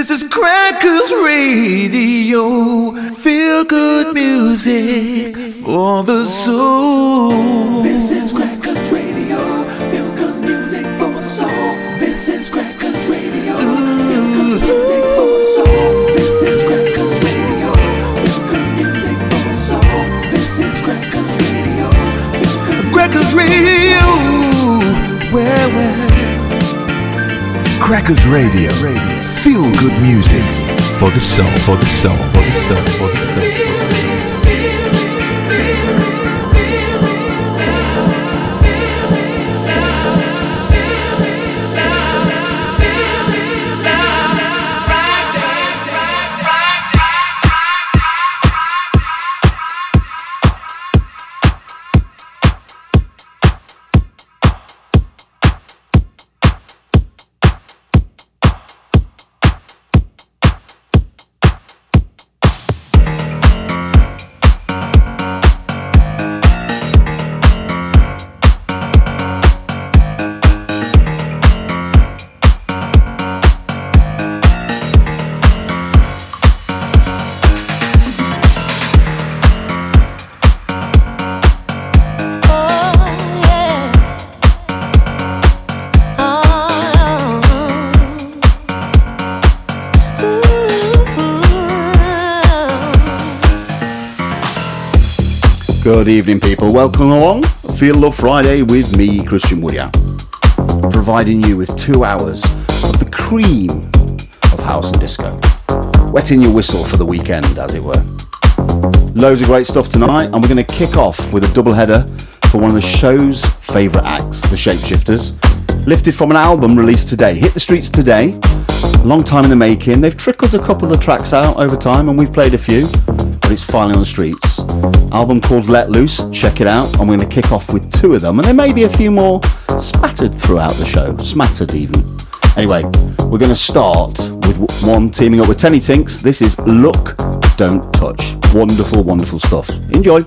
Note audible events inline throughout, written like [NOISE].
This is Crackers Radio. Feel good music for the soul. This is Crackers Radio. Feel good music for the soul. This is Crackers Radio. Feel good music for the soul. This is Crackers Radio. Feel good music for the soul. This is Crackers Radio. Crackers Radio. Where, where? Crackers Radio. Feel good music for the soul, for the soul, for the soul, for the soul. Evening, people. Welcome along. Feel Love Friday with me, Christian Woodyer, providing you with two hours of the cream of house and disco, wetting your whistle for the weekend, as it were. Loads of great stuff tonight, and we're going to kick off with a double header for one of the show's favourite acts, the Shapeshifters, lifted from an album released today. Hit the streets today. Long time in the making. They've trickled a couple of the tracks out over time, and we've played a few, but it's finally on the streets. Album called Let Loose. Check it out. I'm going to kick off with two of them, and there may be a few more spattered throughout the show, smattered even. Anyway, we're going to start with one teaming up with Teni Tinks. This is Look, Don't Touch. Wonderful, wonderful stuff. Enjoy.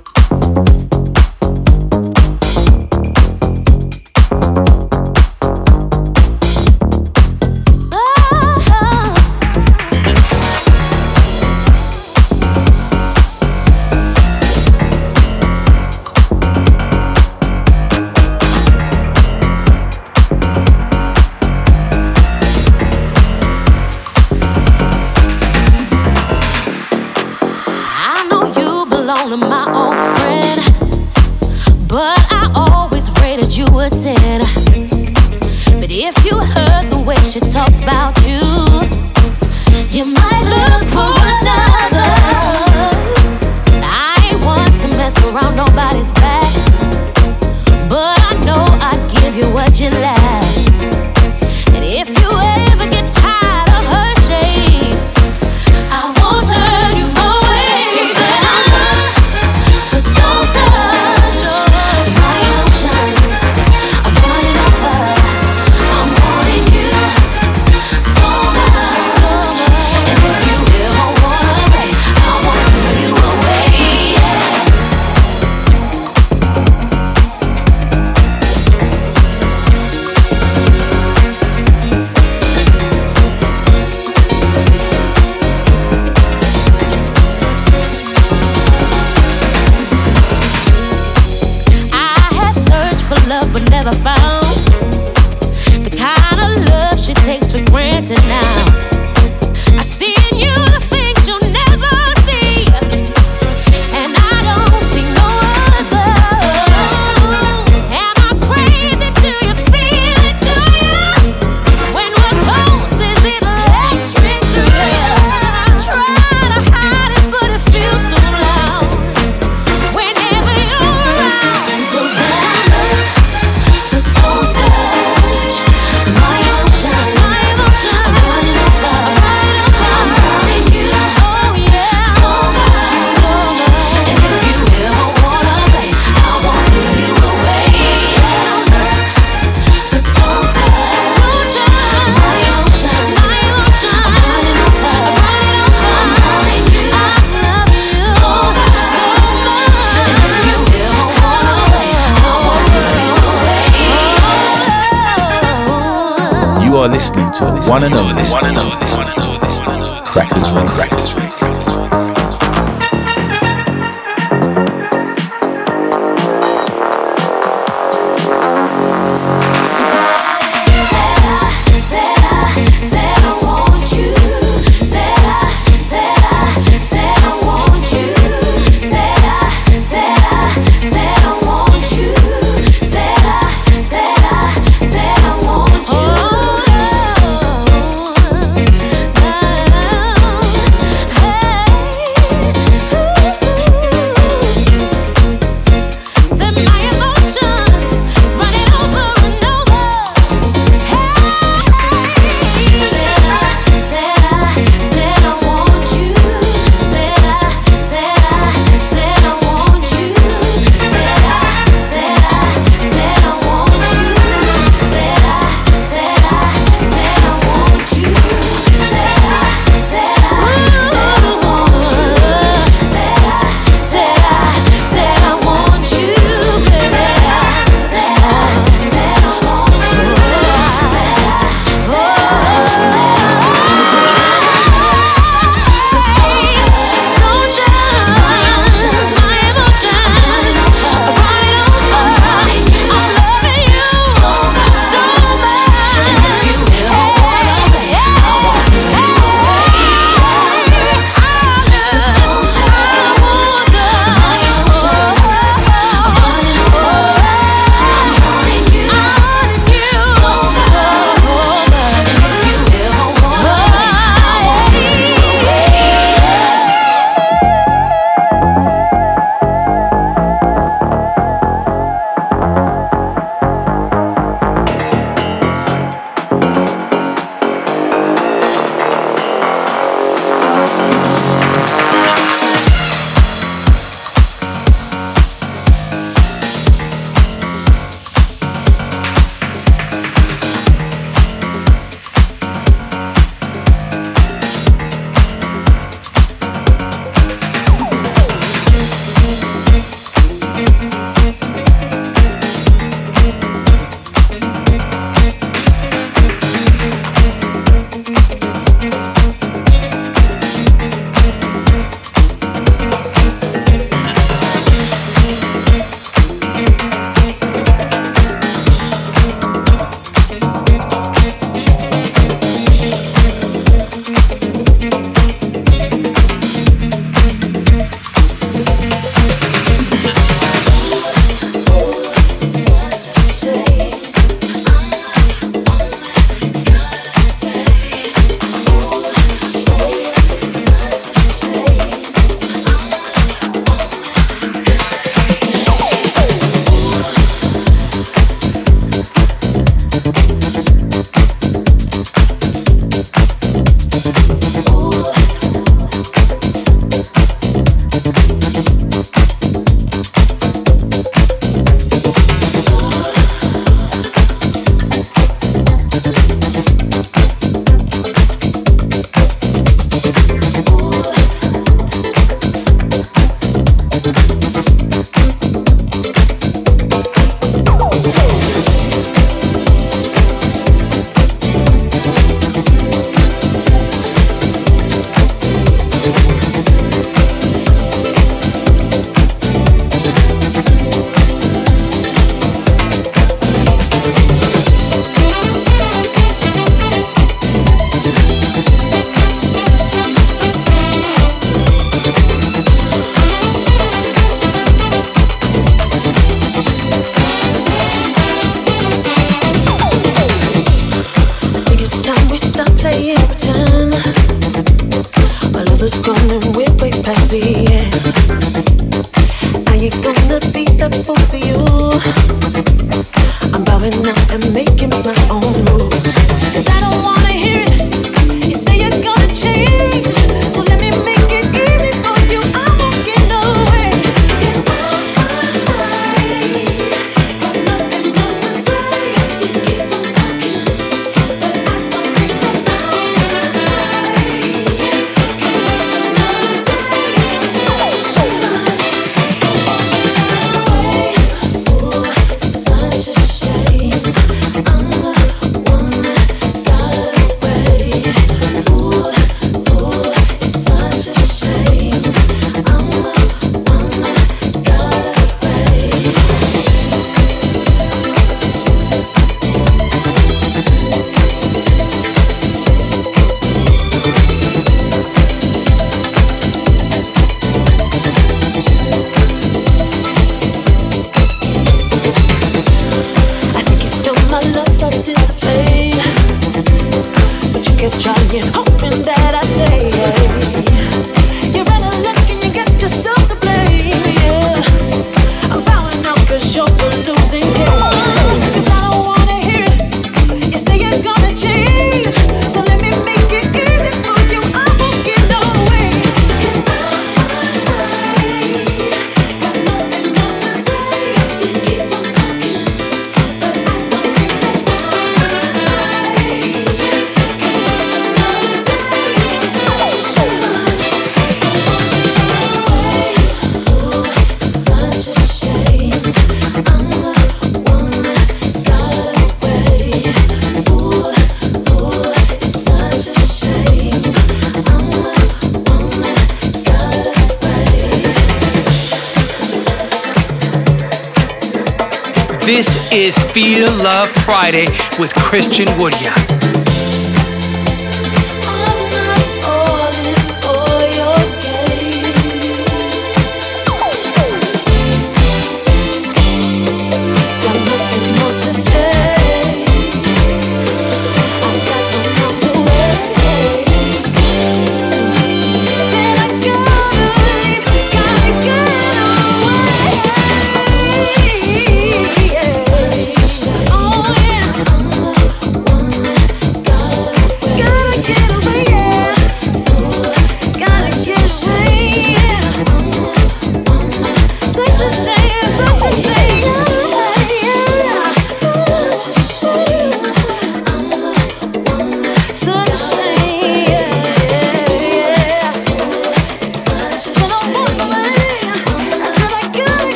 Is Feel Love Friday with Christian Woodyard.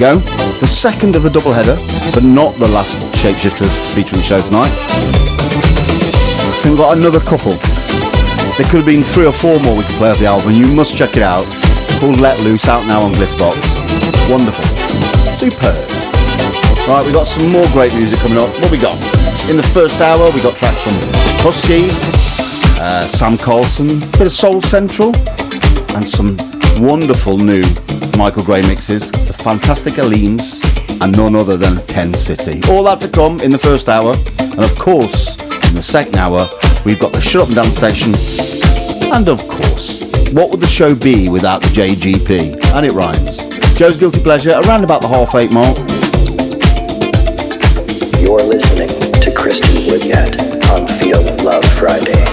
go. The second of the double header, but not the last Shapeshifters featuring feature in show tonight. We've got another couple. There could have been three or four more we could play off the album. You must check it out. Called Let Loose, out now on Glitterbox. Wonderful. Superb. Right, we got some more great music coming up. What we got? In the first hour, we got tracks from Husky, uh, Sam Carlson, a bit of Soul Central, and some wonderful new Michael Gray mixes. Fantastic Leans, and none other than Ten City. All that to come in the first hour, and of course, in the second hour, we've got the Shut Up and Dance session, and of course, what would the show be without the JGP? And it rhymes. Joe's Guilty Pleasure, around about the half eight mark. You're listening to Christian Woodyard on Feel Love Friday.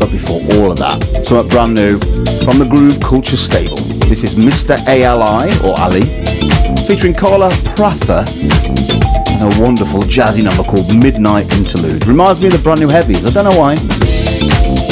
But before all of that, something brand new from the Groove Culture Stable. This is Mr. ALI, or Ali, featuring Carla Prather and a wonderful jazzy number called Midnight Interlude. Reminds me of the brand new heavies, I don't know why.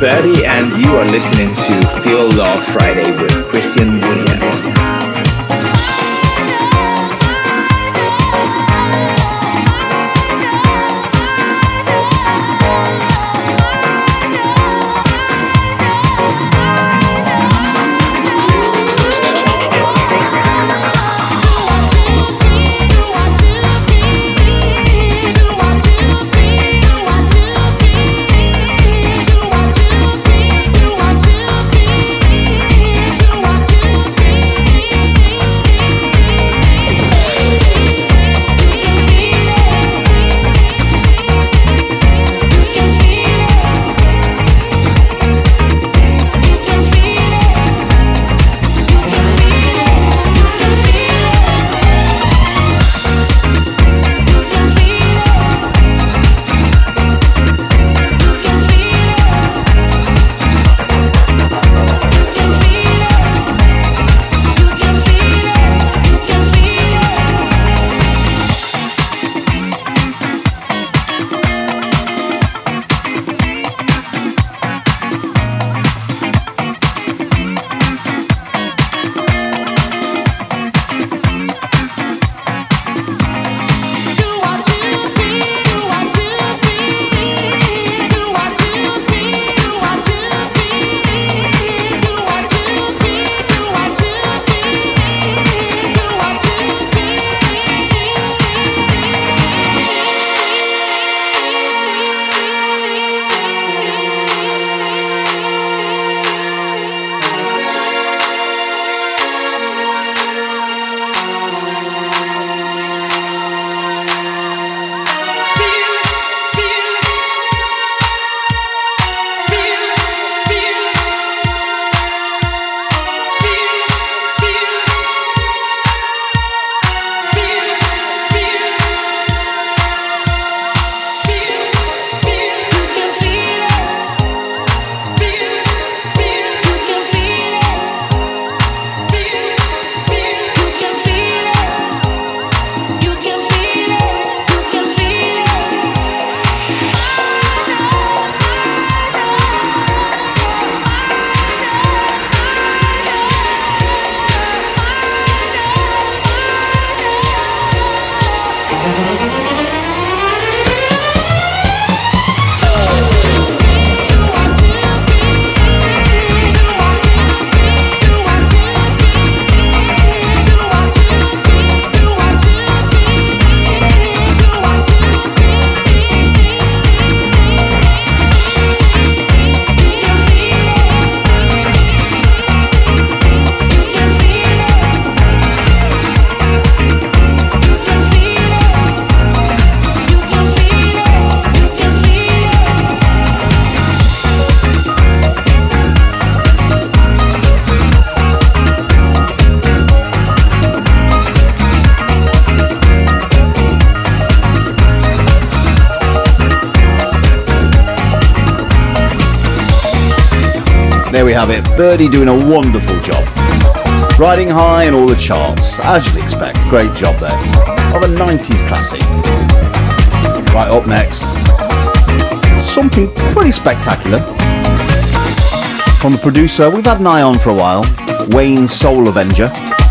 Birdie, and you are listening to Feel Love Friday with Christian Birdie doing a wonderful job. Riding high in all the charts, as you'd expect. Great job there. Of a 90s classic. Right, up next. Something pretty spectacular. From the producer, we've had an eye on for a while. Wayne Soul Avenger.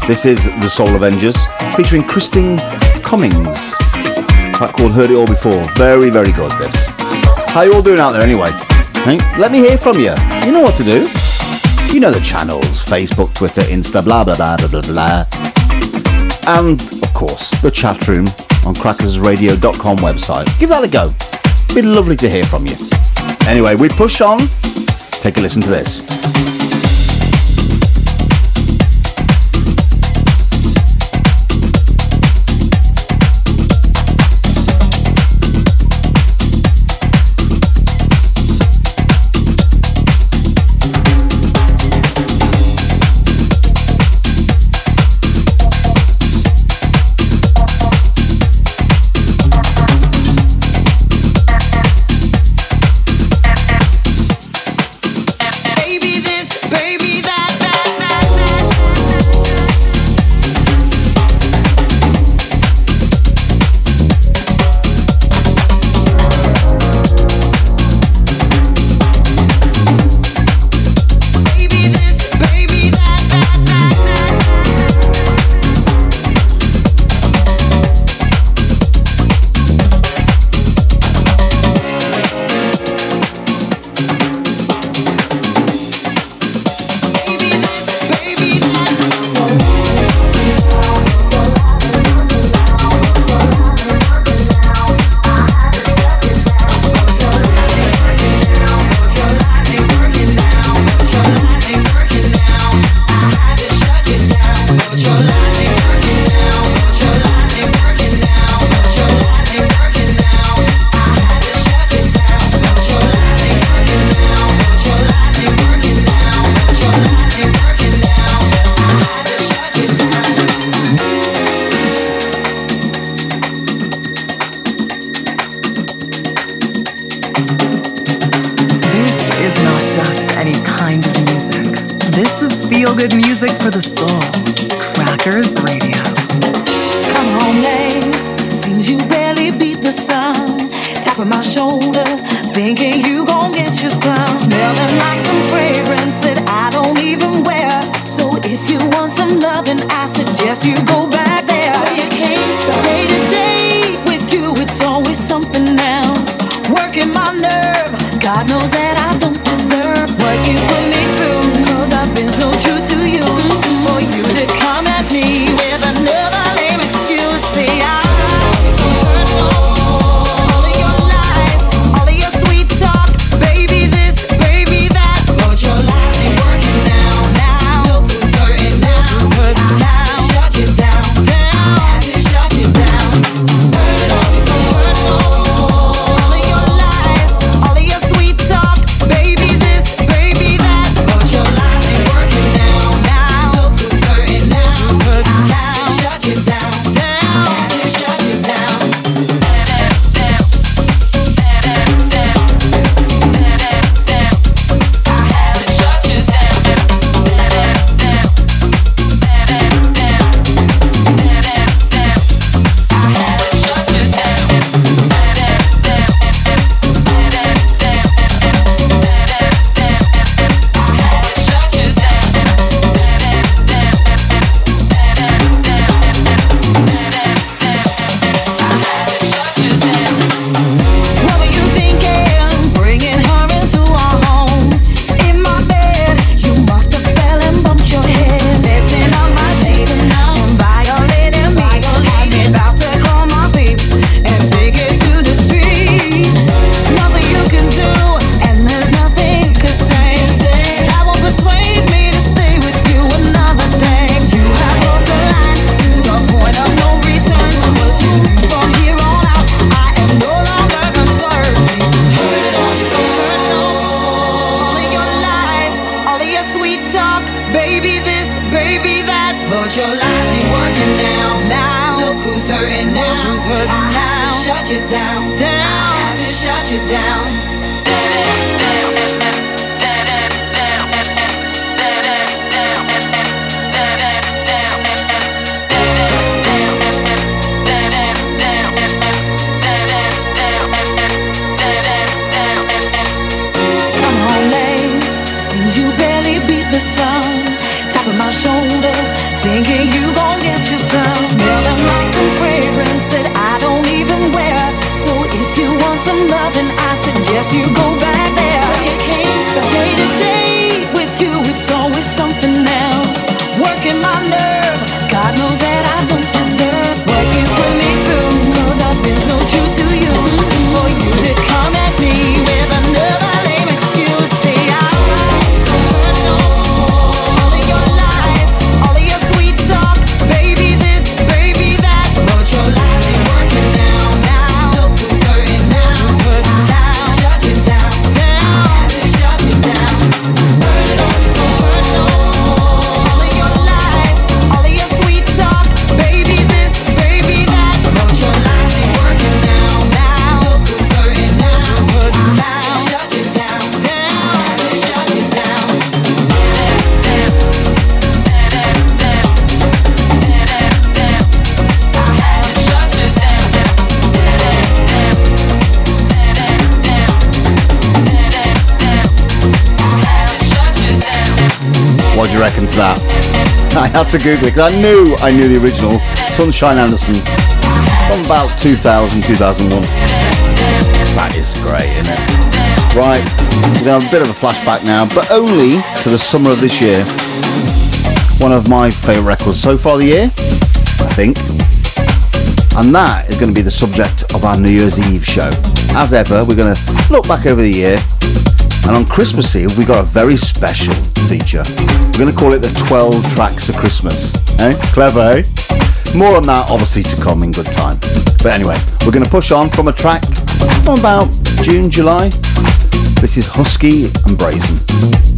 This is The Soul Avengers, featuring Christine Cummings. That called Heard It All Before. Very, very good, this. How you all doing out there anyway? Let me hear from you. You know what to do. You know the channels Facebook, Twitter, Insta, blah, blah, blah, blah, blah, blah. And, of course, the chat room on crackersradio.com website. Give that a go. It'd be lovely to hear from you. Anyway, we push on. Take a listen to this. This God knows Googling because I knew I knew the original Sunshine Anderson from about 2000, 2001. That is great, isn't it? Right, we're gonna have a bit of a flashback now, but only to the summer of this year. One of my favourite records so far the year, I think. And that is going to be the subject of our New Year's Eve show. As ever, we're going to look back over the year, and on Christmas Eve, we got a very special feature. We're going to call it the 12 Tracks of Christmas. Eh? Clever, eh? More on that, obviously, to come in good time. But anyway, we're going to push on from a track from about June, July. This is Husky and Brazen.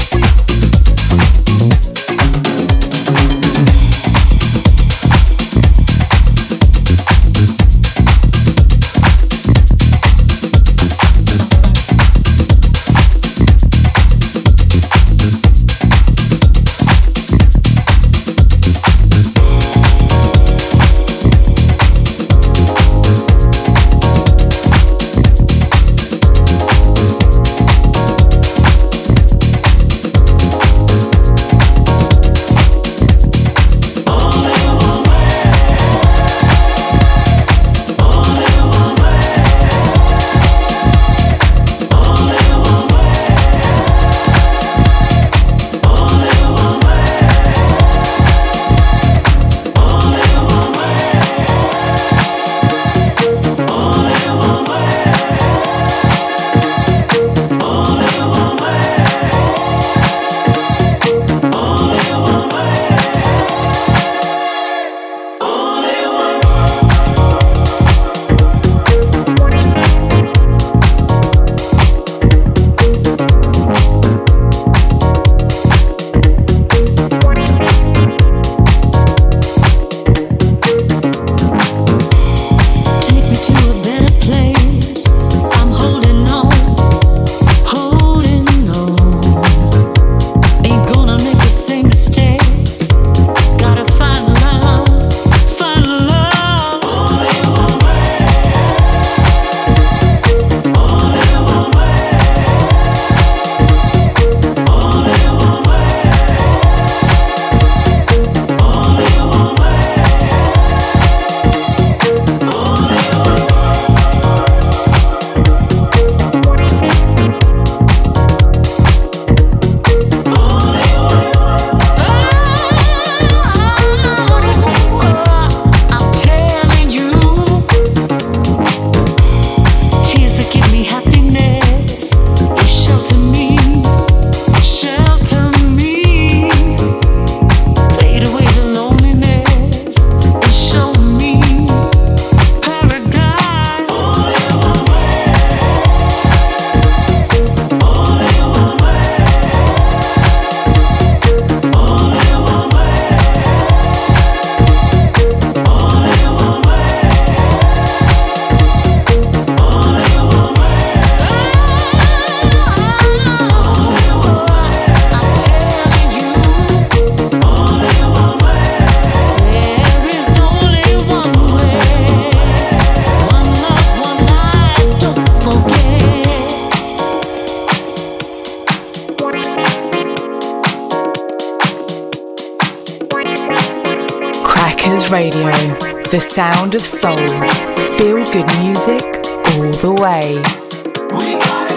Way.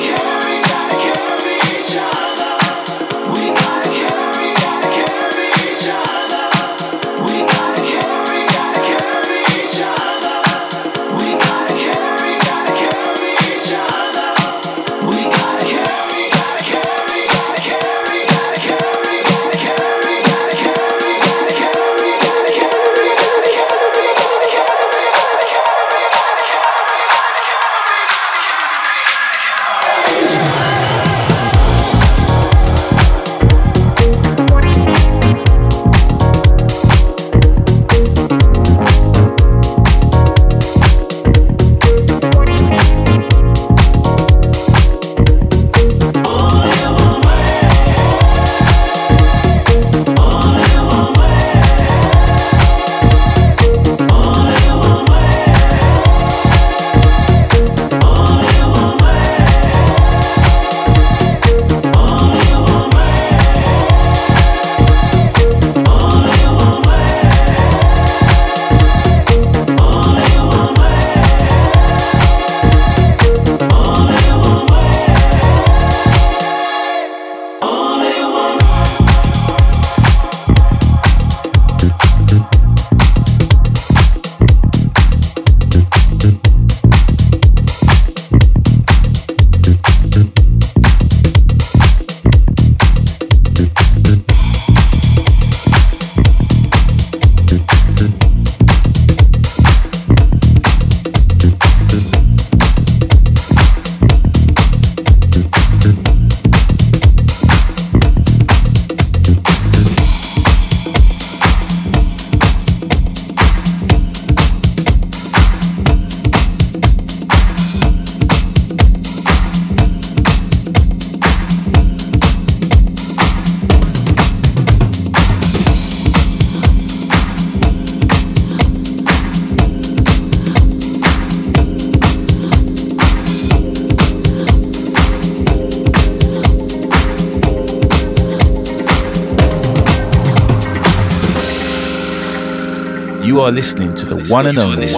One and only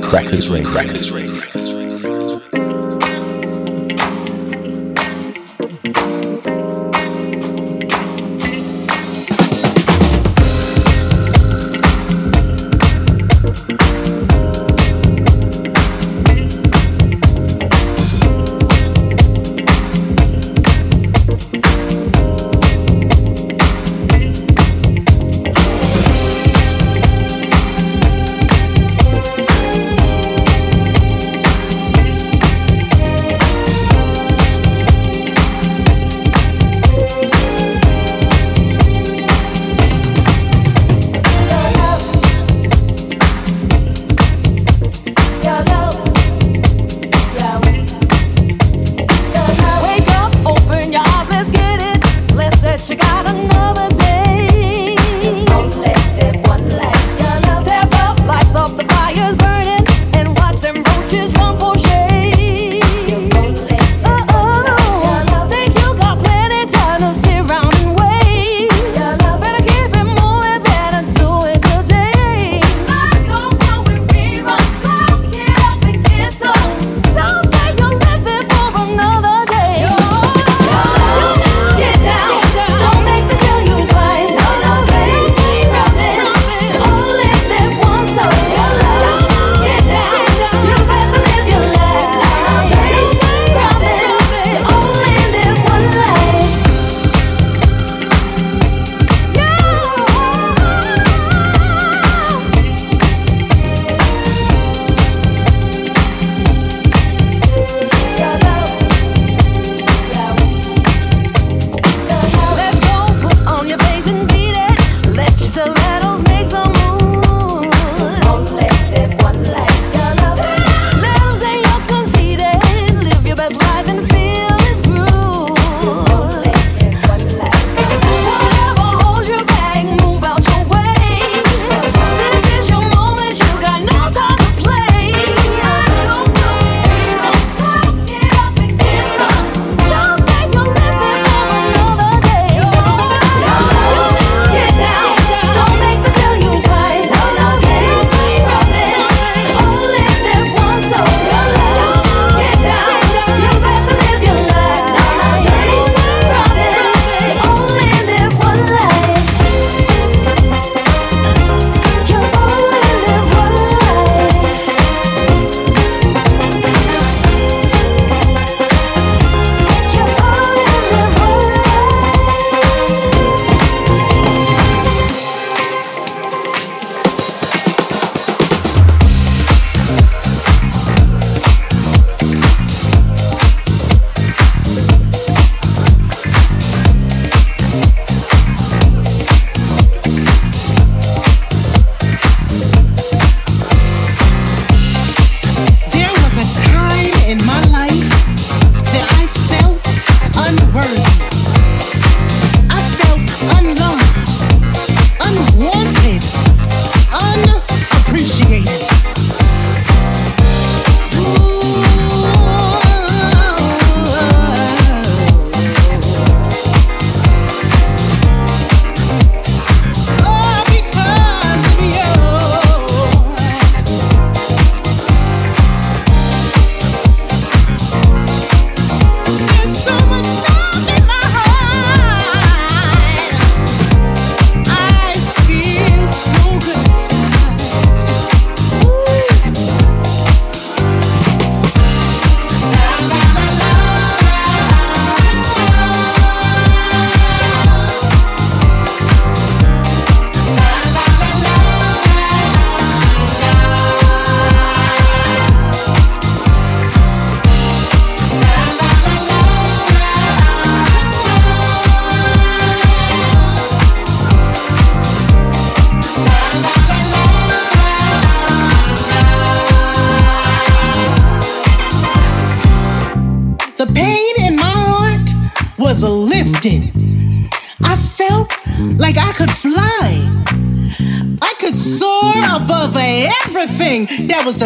Crackers Radio.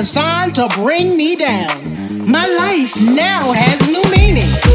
designed to bring me down. My life now has new meaning.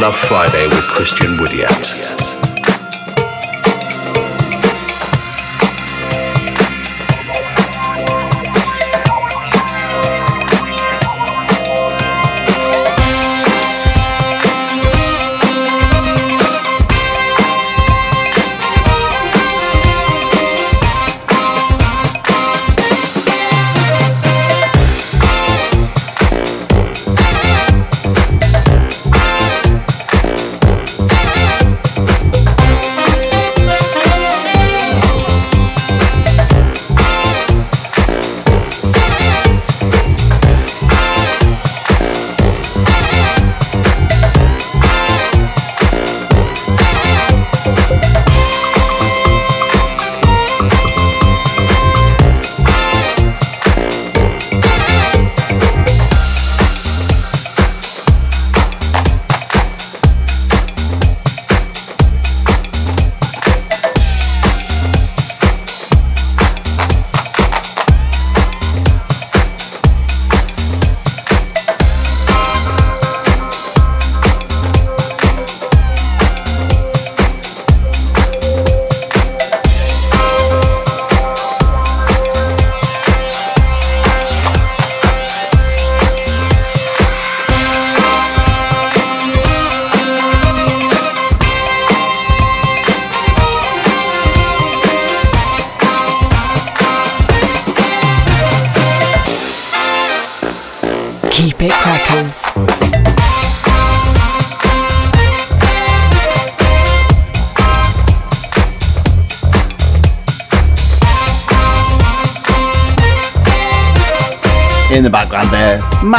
Love Friday with Christian Woodyatt.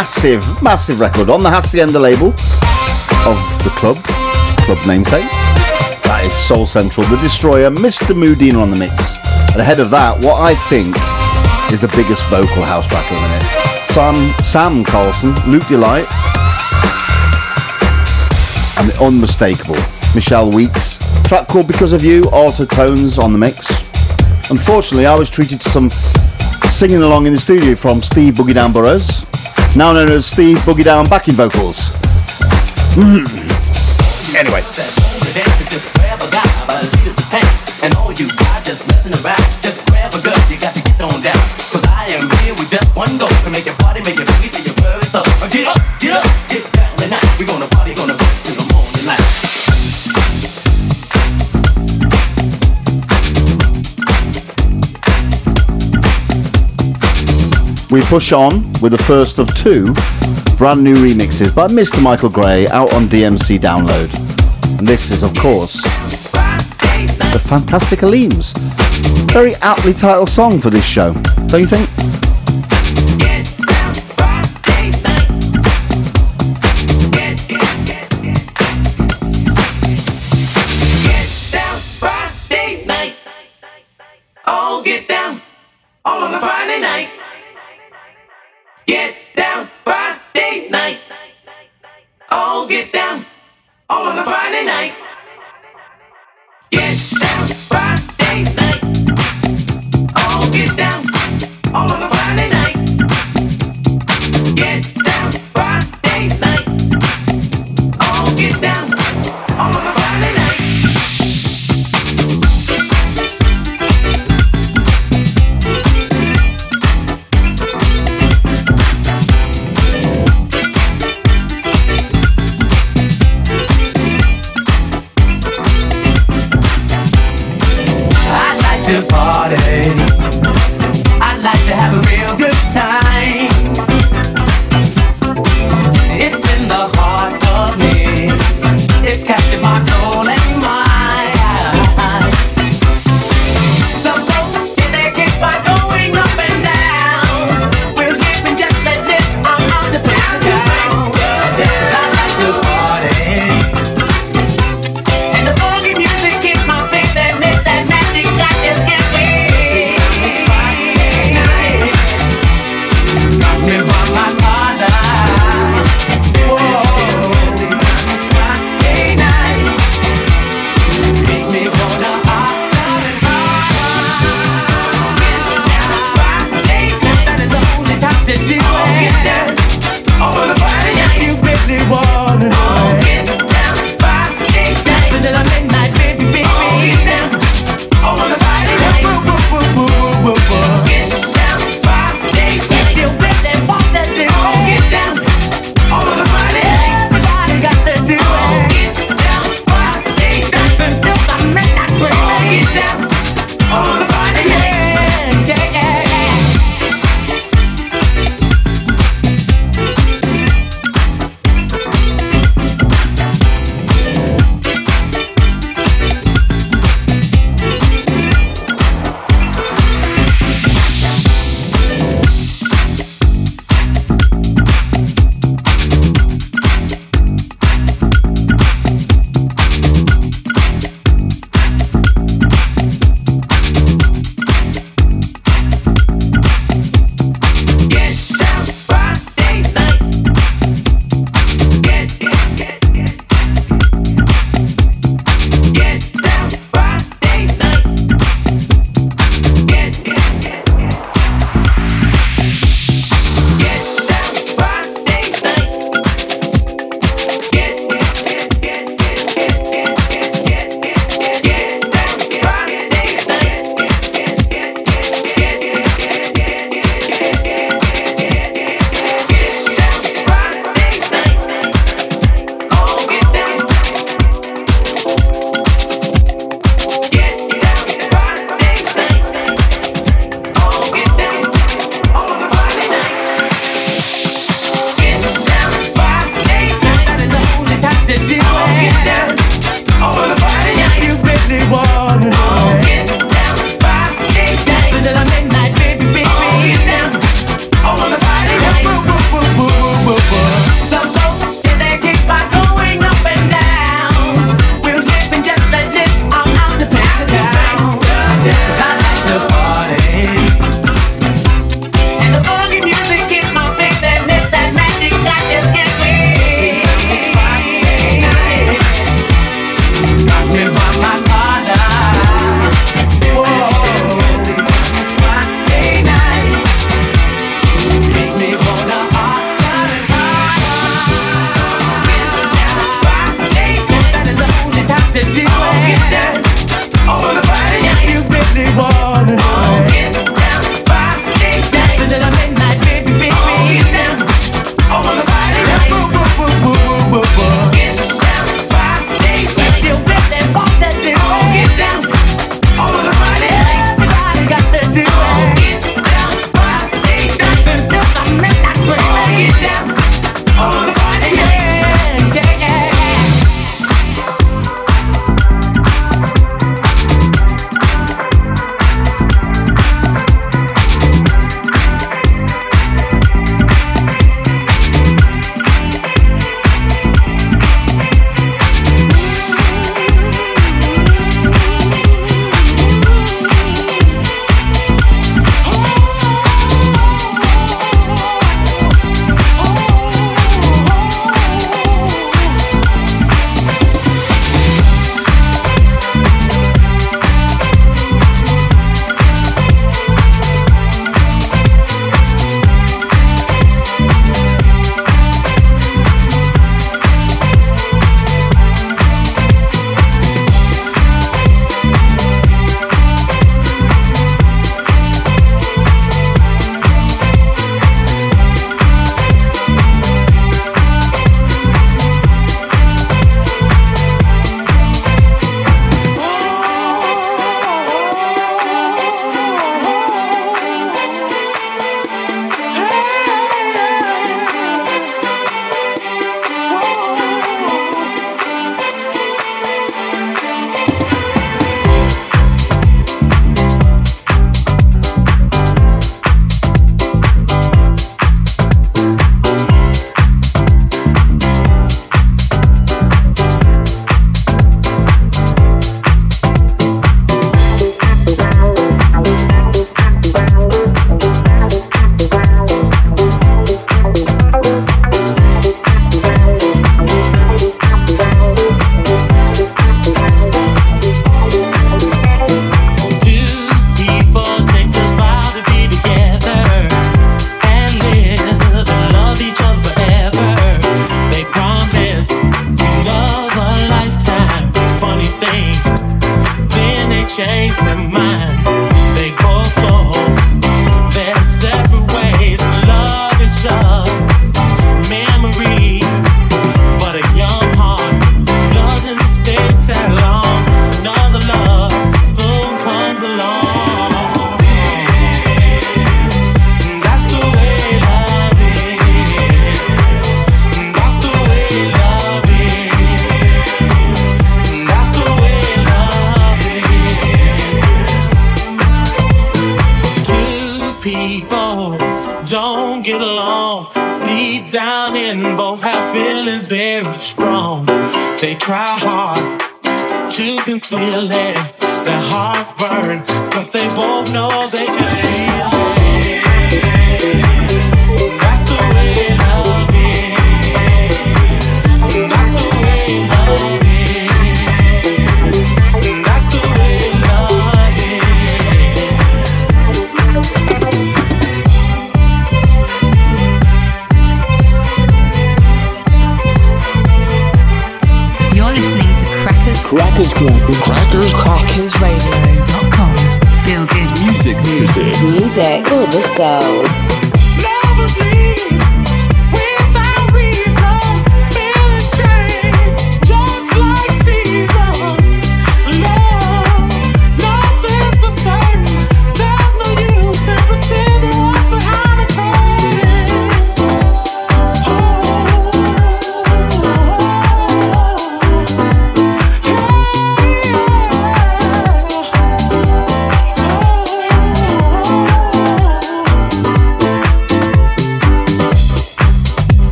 Massive, massive record on the Hacienda label of the club, club namesake. That is Soul Central, The Destroyer, Mr. Moodina on the mix. And ahead of that, what I think is the biggest vocal house track of the minute. Sam, Sam Carlson, Luke Delight, and the unmistakable Michelle Weeks. Track called Because of You, Auto Tones on the mix. Unfortunately, I was treated to some singing along in the studio from Steve Boogie Down Burrows, now known as Steve Boogie Down backing vocals. Mm. Anyway, And all you got just messing around, just grab a gun, you got to get on down. Cause I am here with just one goal to make your party, make your boogie till your bird is up. Get up, we push on with the first of two brand new remixes by Mr. Michael Gray out on DMC Download. And this is, of course, the Fantastic Aleems. Very aptly titled song for this show, don't you think?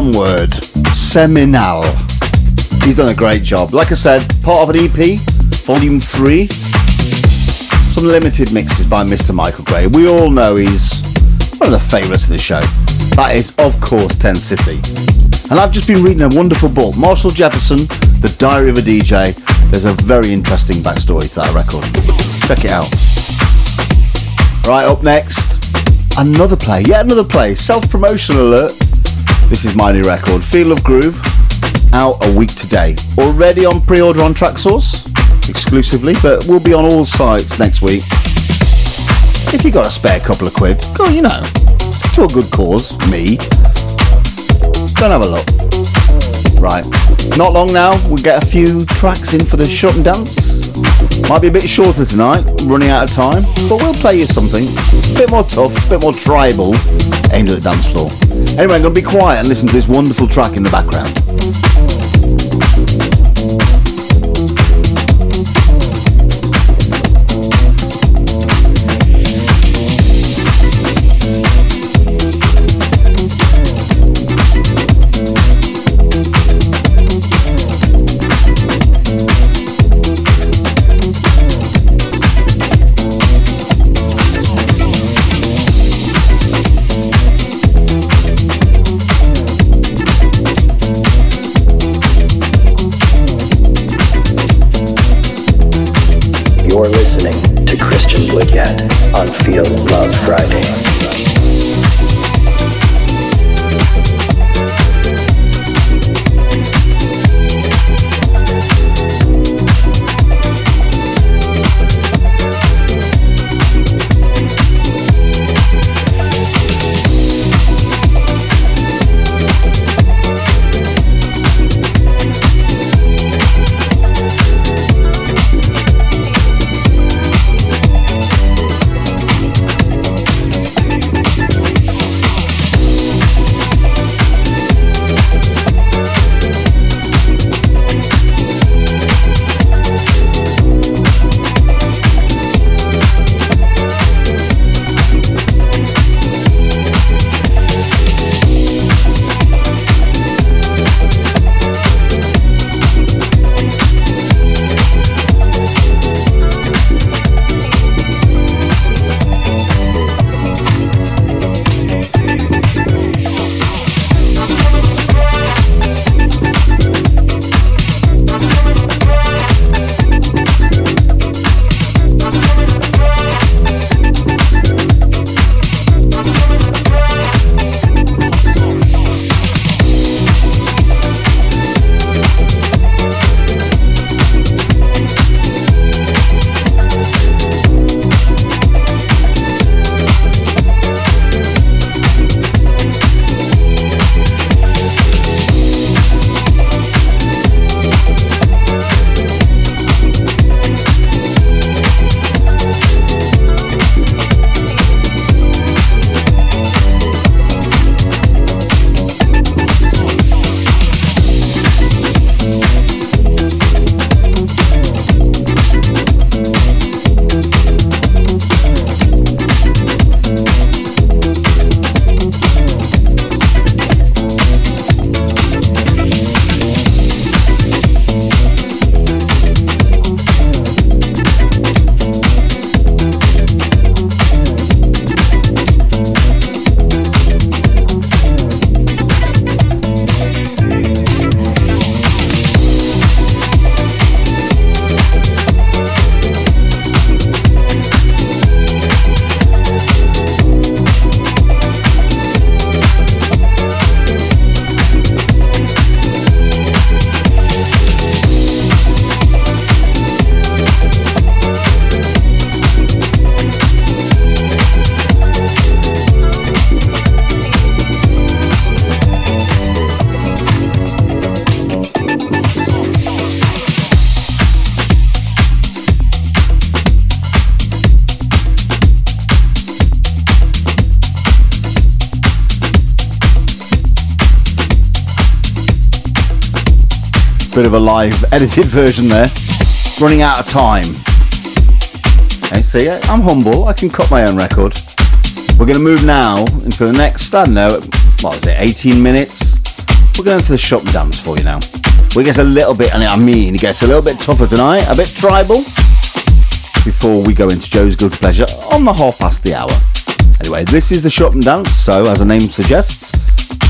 One word. Seminal. He's done a great job. Like I said, part of an EP, volume three. Some limited mixes by Mr. Michael Gray. We all know he's one of the favourites of the show. That is, of course, Ten City. And I've just been reading a wonderful book, Marshall Jefferson, The Diary of a DJ. There's a very interesting backstory to that record. Check it out. Right, up next, another play, yet another play. Self promotion alert. This is my new record, Feel of Groove, out a week today. Already on pre order on Traxsource, exclusively, but will be on all sites next week. If you got a spare couple of quid, go, you know, to a good cause, me. Don't have a look. Right, not long now, we'll get a few tracks in for the shut and dance. Might be a bit shorter tonight, running out of time, but we'll play you something. A bit more tough, a bit more tribal, aimed at the dance floor. Anyway, I'm going to be quiet and listen to this wonderful track in the background. Of a live edited [LAUGHS] version there. Running out of time. Okay, see, I'm humble. I can cut my own record. We're going to move now into the next, I don't know, what is it, 18 minutes? We're going to the shop and dance for you now. We gets a little bit, and I mean, it gets a little bit tougher tonight, a bit tribal, before we go into Joe's Good Pleasure on the half past the hour. Anyway, this is the shop and dance, so as the name suggests,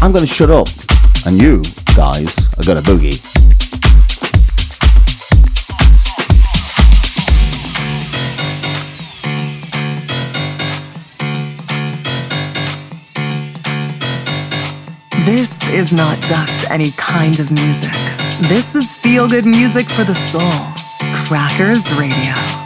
I'm going to shut up, and you guys are going to boogie. Is not just any kind of music. This is feel good music for the soul. Crackers Radio.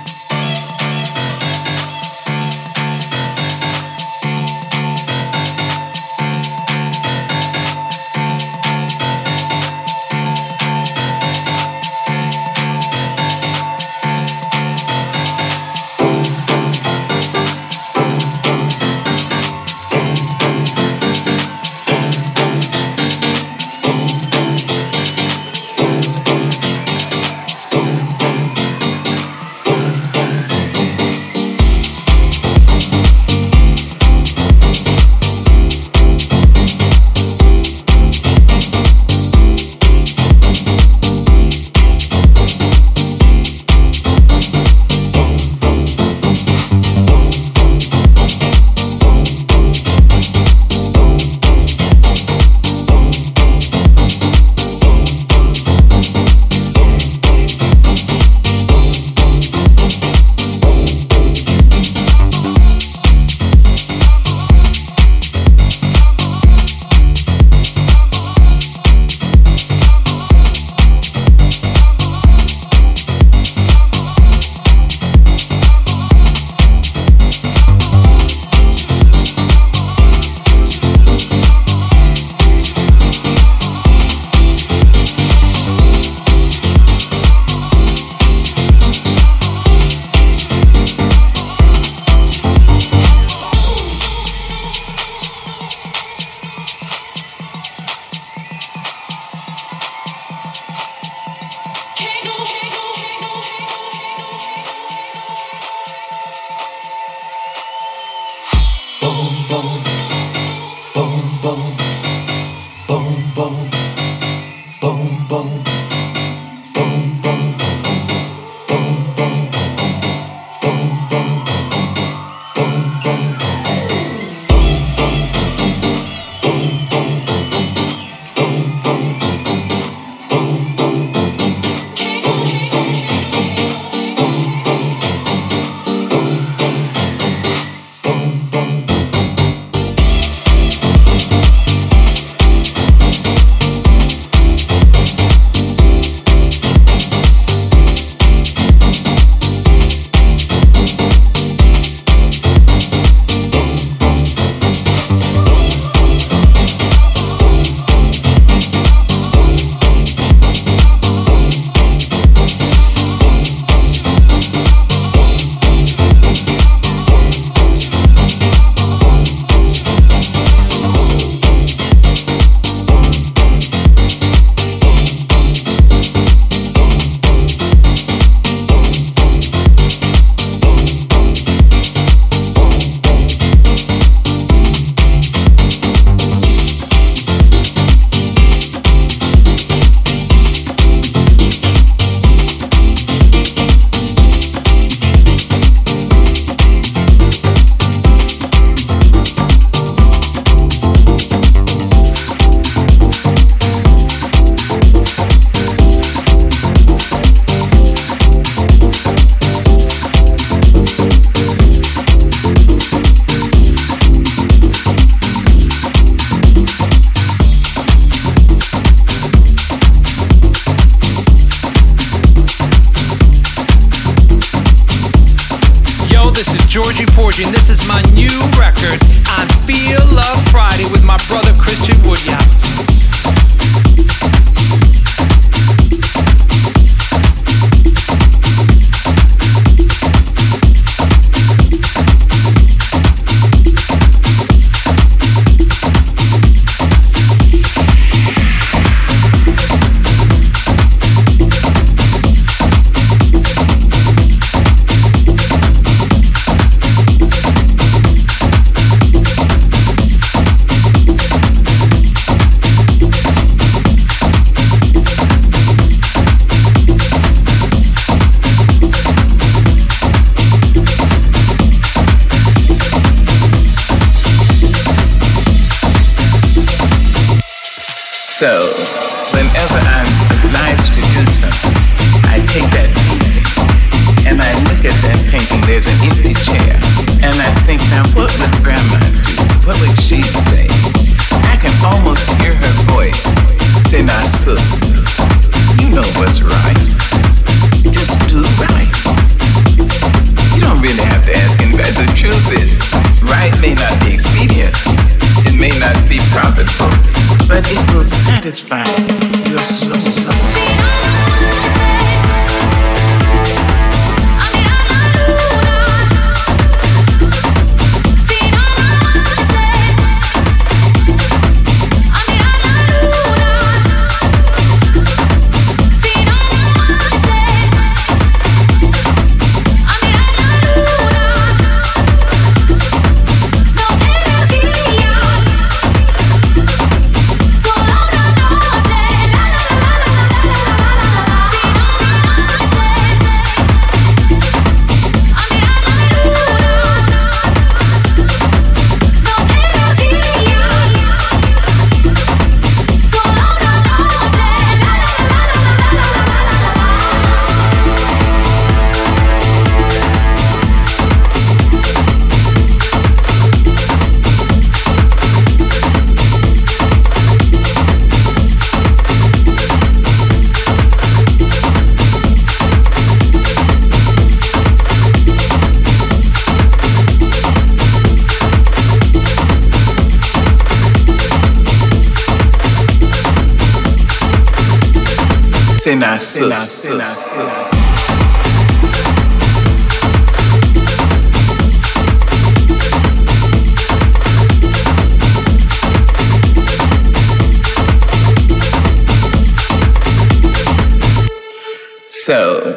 So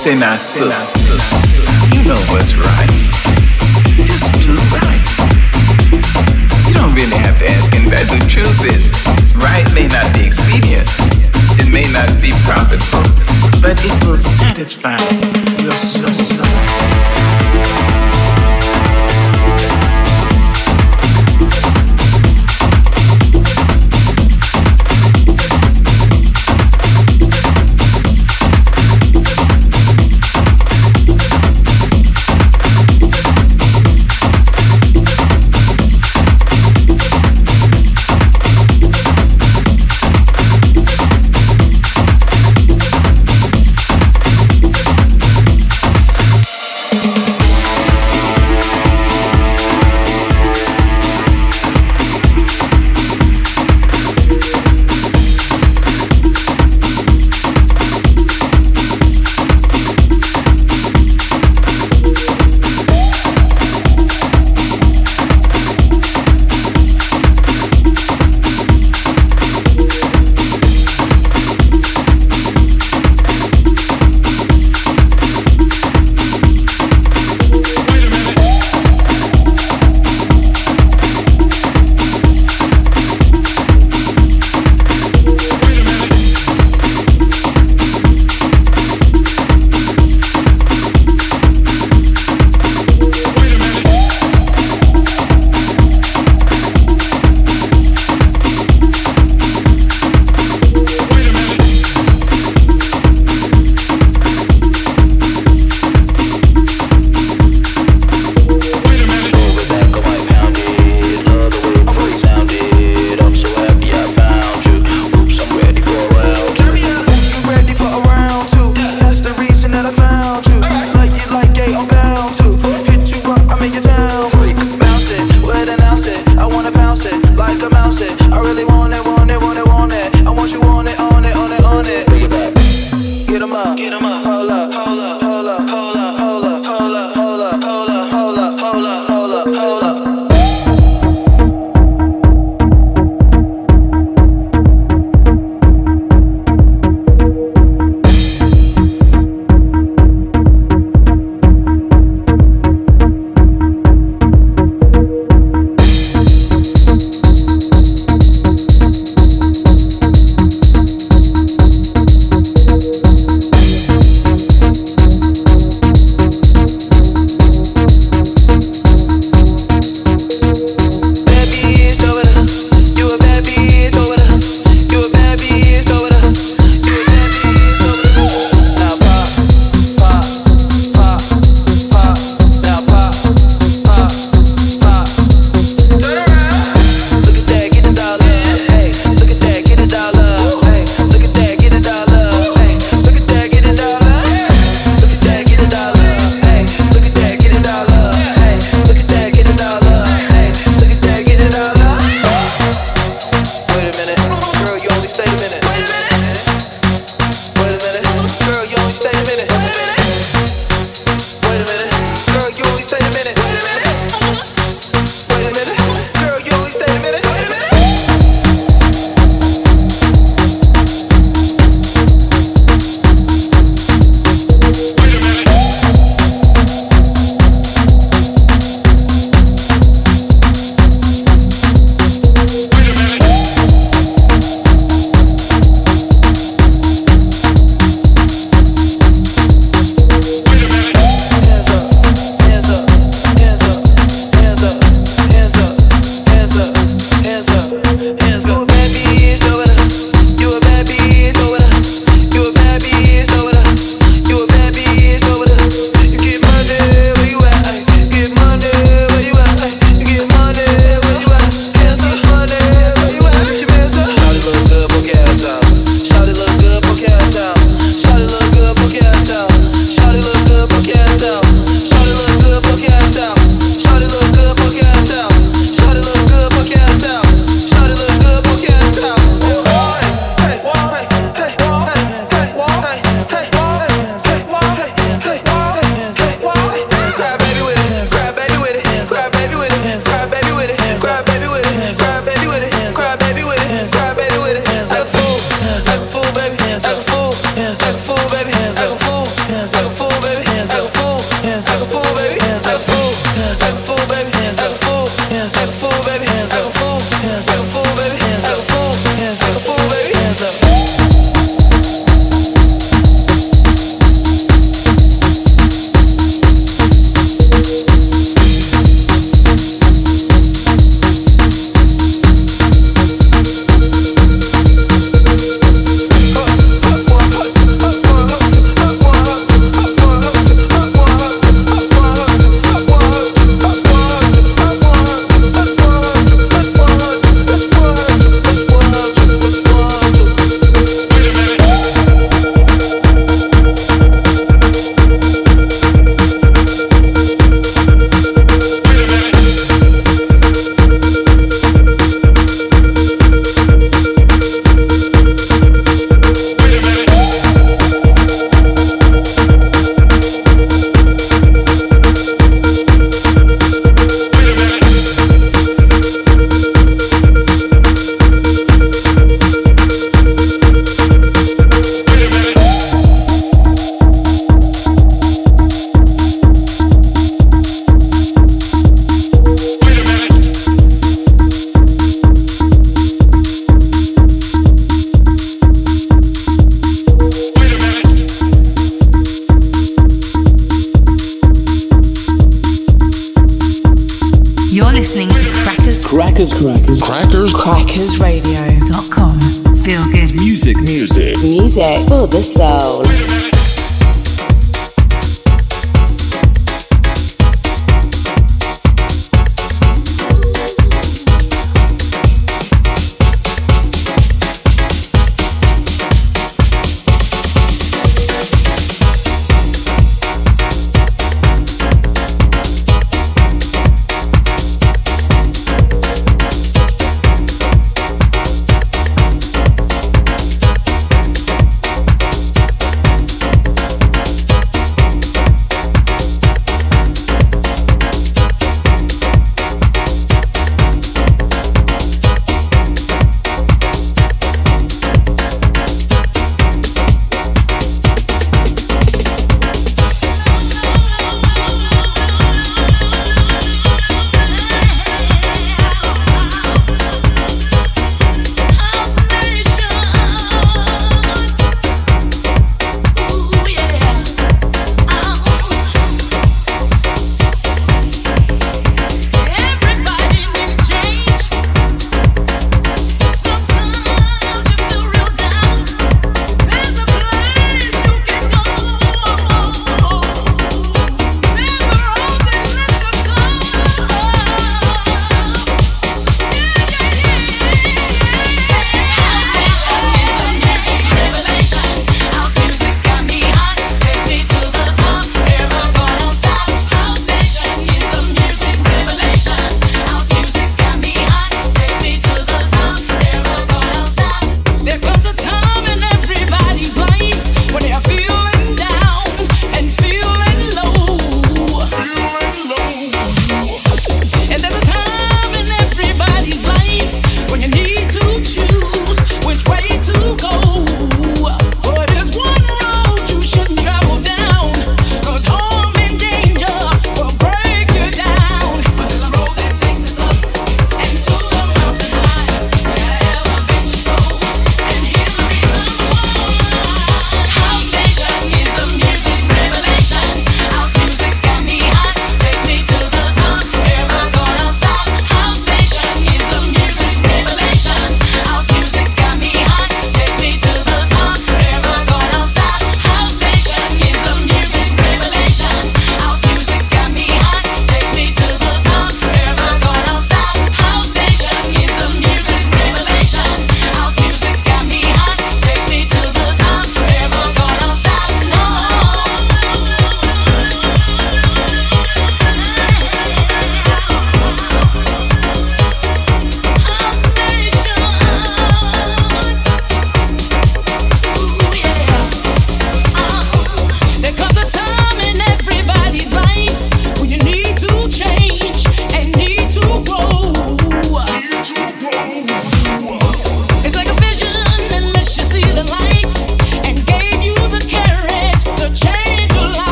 Say now, sus, you know what's right. Just do right. You don't really have to ask anybody. The truth is, right may not be expedient. It may not be profitable, but it will satisfy your soul.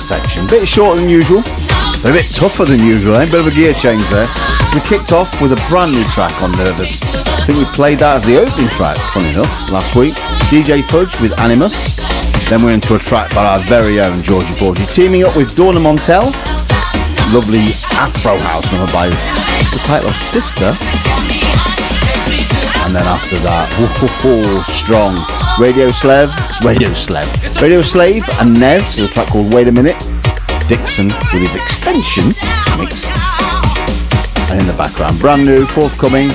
Section. Bit shorter than usual. A bit tougher than usual, eh? Bit of a gear change there. We kicked off with a brand new track on Nervous. I think we played that as the opening track, funny enough, last week. DJ Fudge with Animus. Then we're into a track by our very own Georgie Porgy, teaming up with Donna Montel. Lovely Afro house number by the title of Sister. And then after that, [LAUGHS] whoa, strong. Radio Slave, Radio Slave, Radio Slave and Nez with a track called Wait a Minute. Dixon with his extension mix. And in the background, brand new, forthcoming,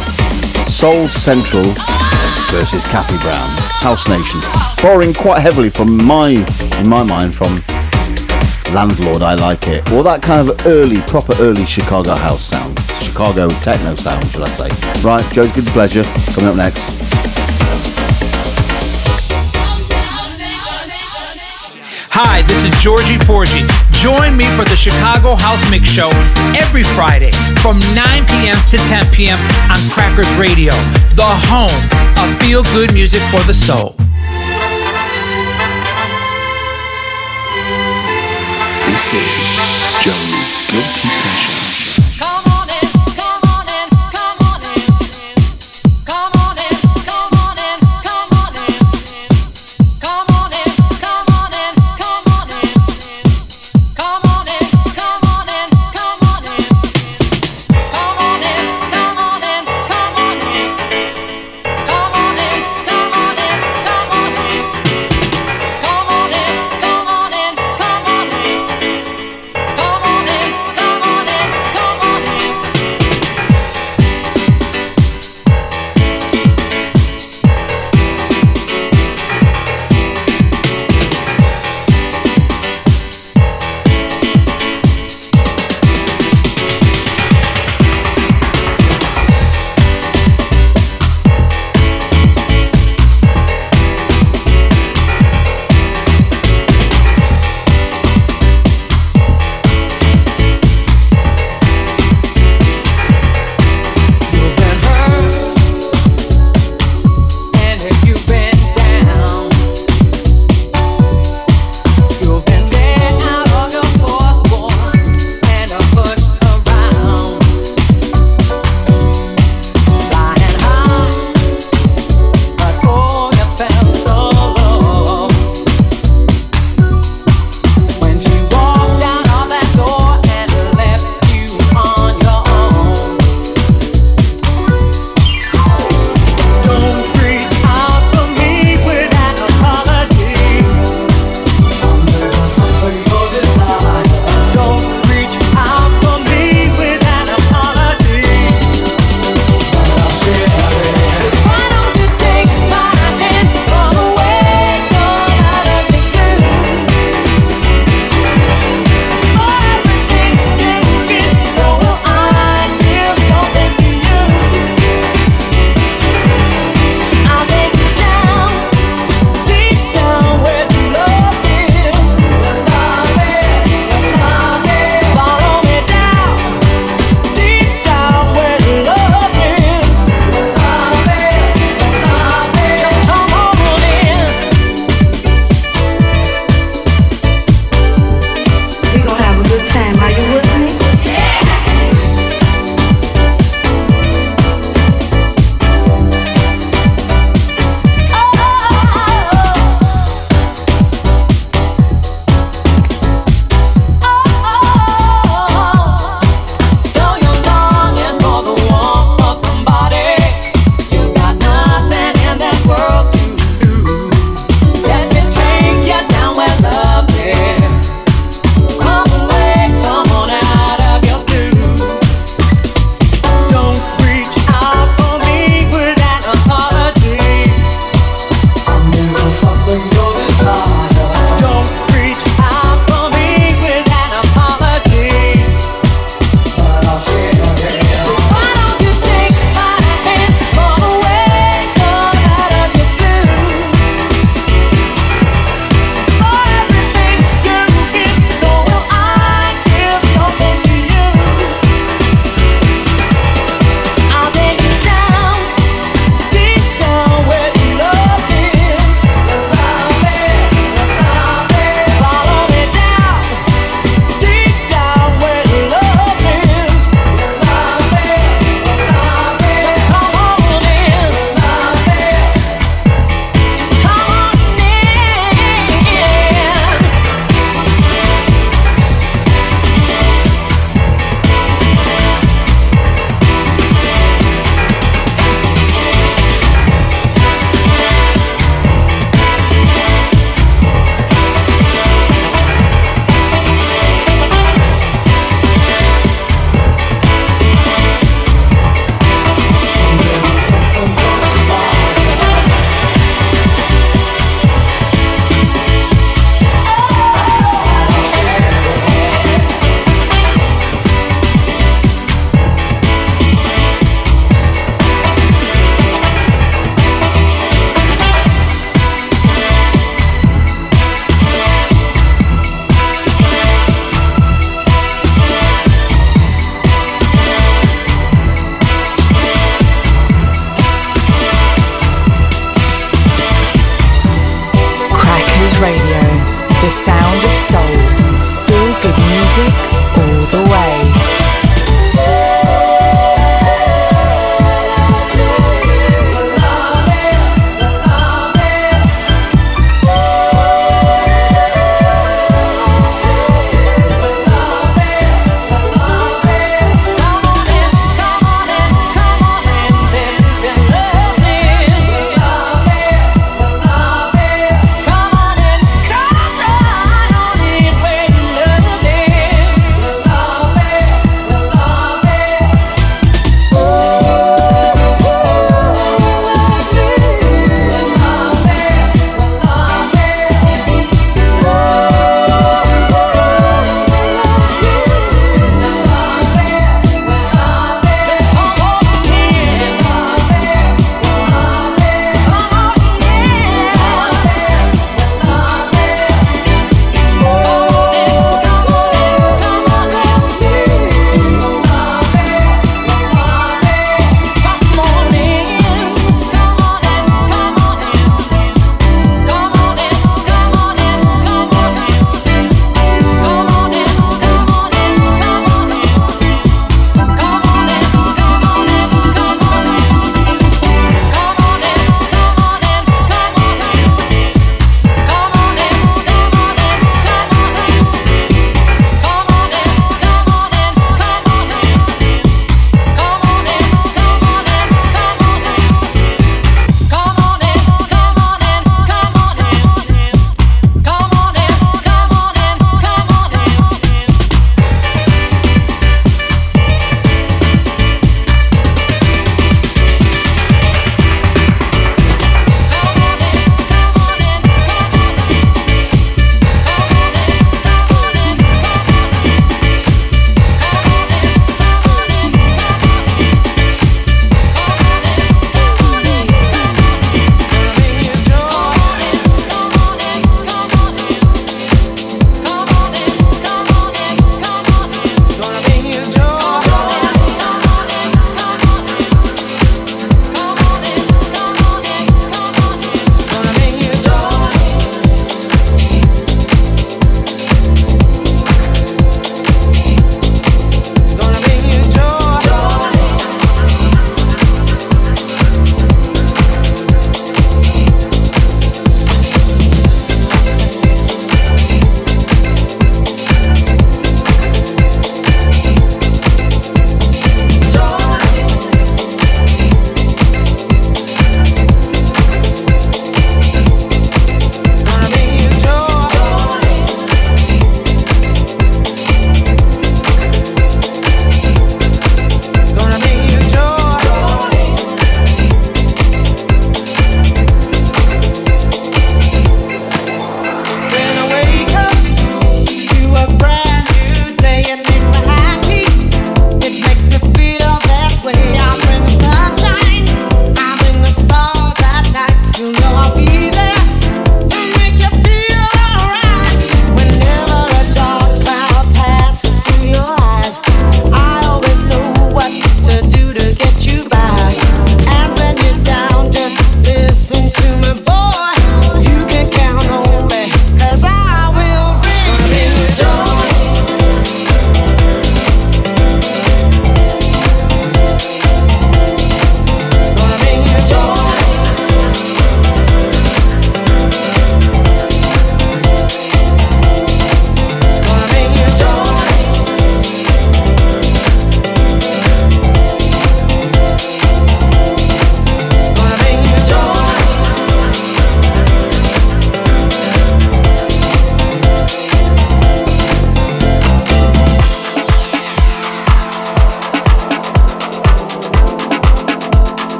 Soul Central versus Kathy Brown, House Nation. Borrowing quite heavily from my, in my mind, from Landlord, I Like It, or that kind of early, proper early Chicago house sound. Chicago techno sound, should I say. Right, Joe's Good Pleasure, coming up next. Hi, this is Georgie Porgy. Join me for the Chicago House Mix Show every Friday from 9 p.m. to 10 p.m. on Crackers Radio, the home of feel good music for the soul. This is Joe's Guilty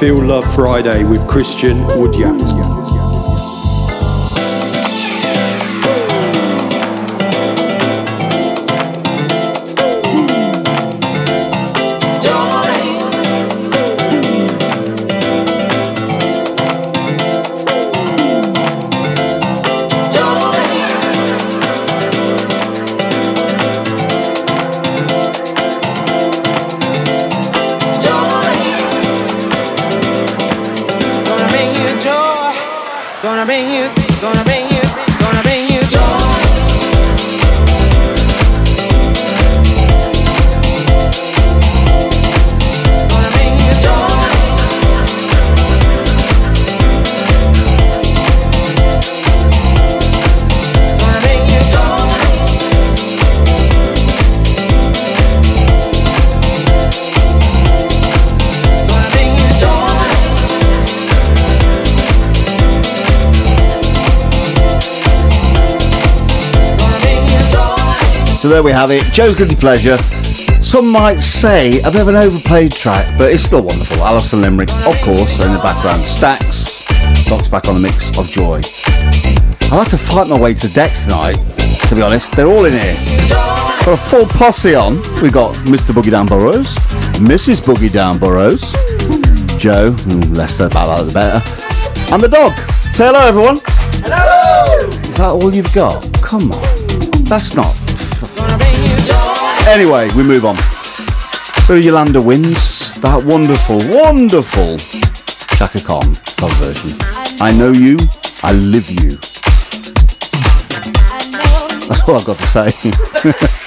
Feel Love Friday with Christian Woodyatt. There we have it. Joe's Guilty Pleasure. Some might say a bit of an overplayed track, but it's still wonderful. Alison Limerick, of course, in the background. Stacks, Doc's back on the mix of joy. I had to fight my way to decks tonight, to be honest. They're all in here. For a full posse on, we got Mr. Boogie Down Burrows, Mrs. Boogie Down Burrows, Joe, less said about that the better, and the dog. Say hello, everyone. Hello! Is that all you've got? Come on. That's not. Anyway, we move on. So Yolanda wins that wonderful, wonderful Chaka Khan cover version. I know you, I live you. That's all I've got to say. [LAUGHS]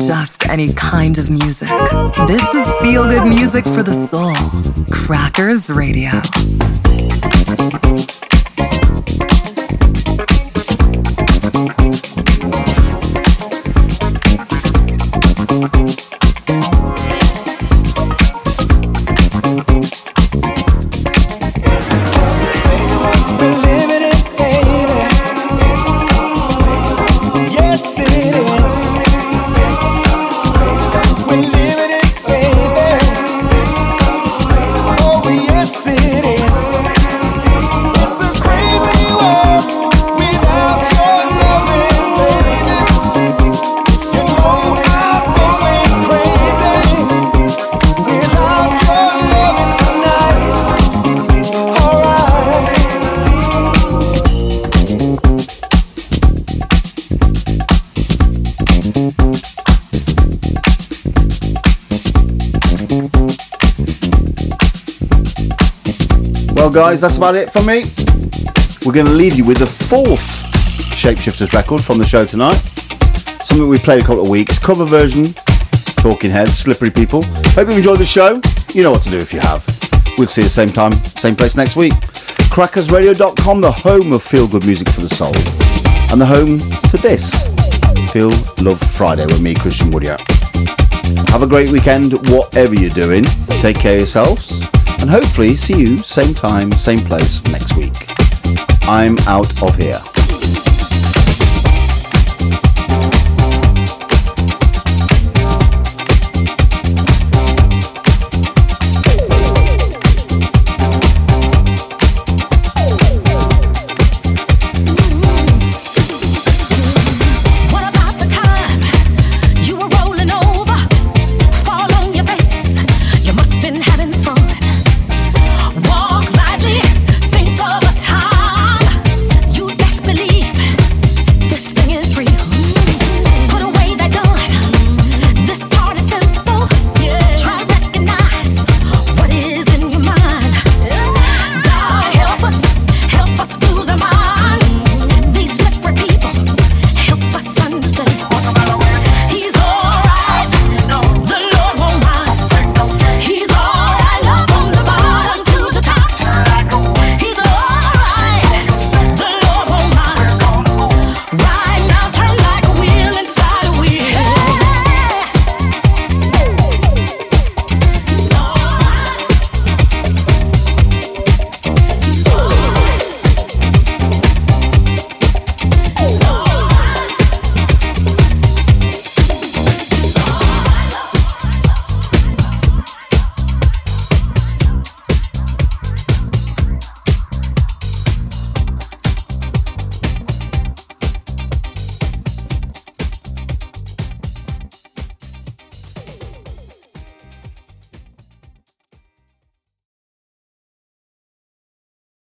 just any kind of music. This is feel good music for the soul. Crackers Radio. guys, that's about it for me. We're going to leave you with the fourth Shapeshifters record from the show tonight. Something we played a couple of weeks, cover version, Talking Heads, Slippery People. Hope you enjoyed the show. You know what to do if you have. We'll see you same time, same place next week. Crackersradio.com, the home of feel good music for the soul, and the home to this Feel Love Friday with me, Christian Woodyatt. Have a great weekend, whatever you're doing. Take care of yourselves and hopefully see you same time, same place next week. I'm out of here.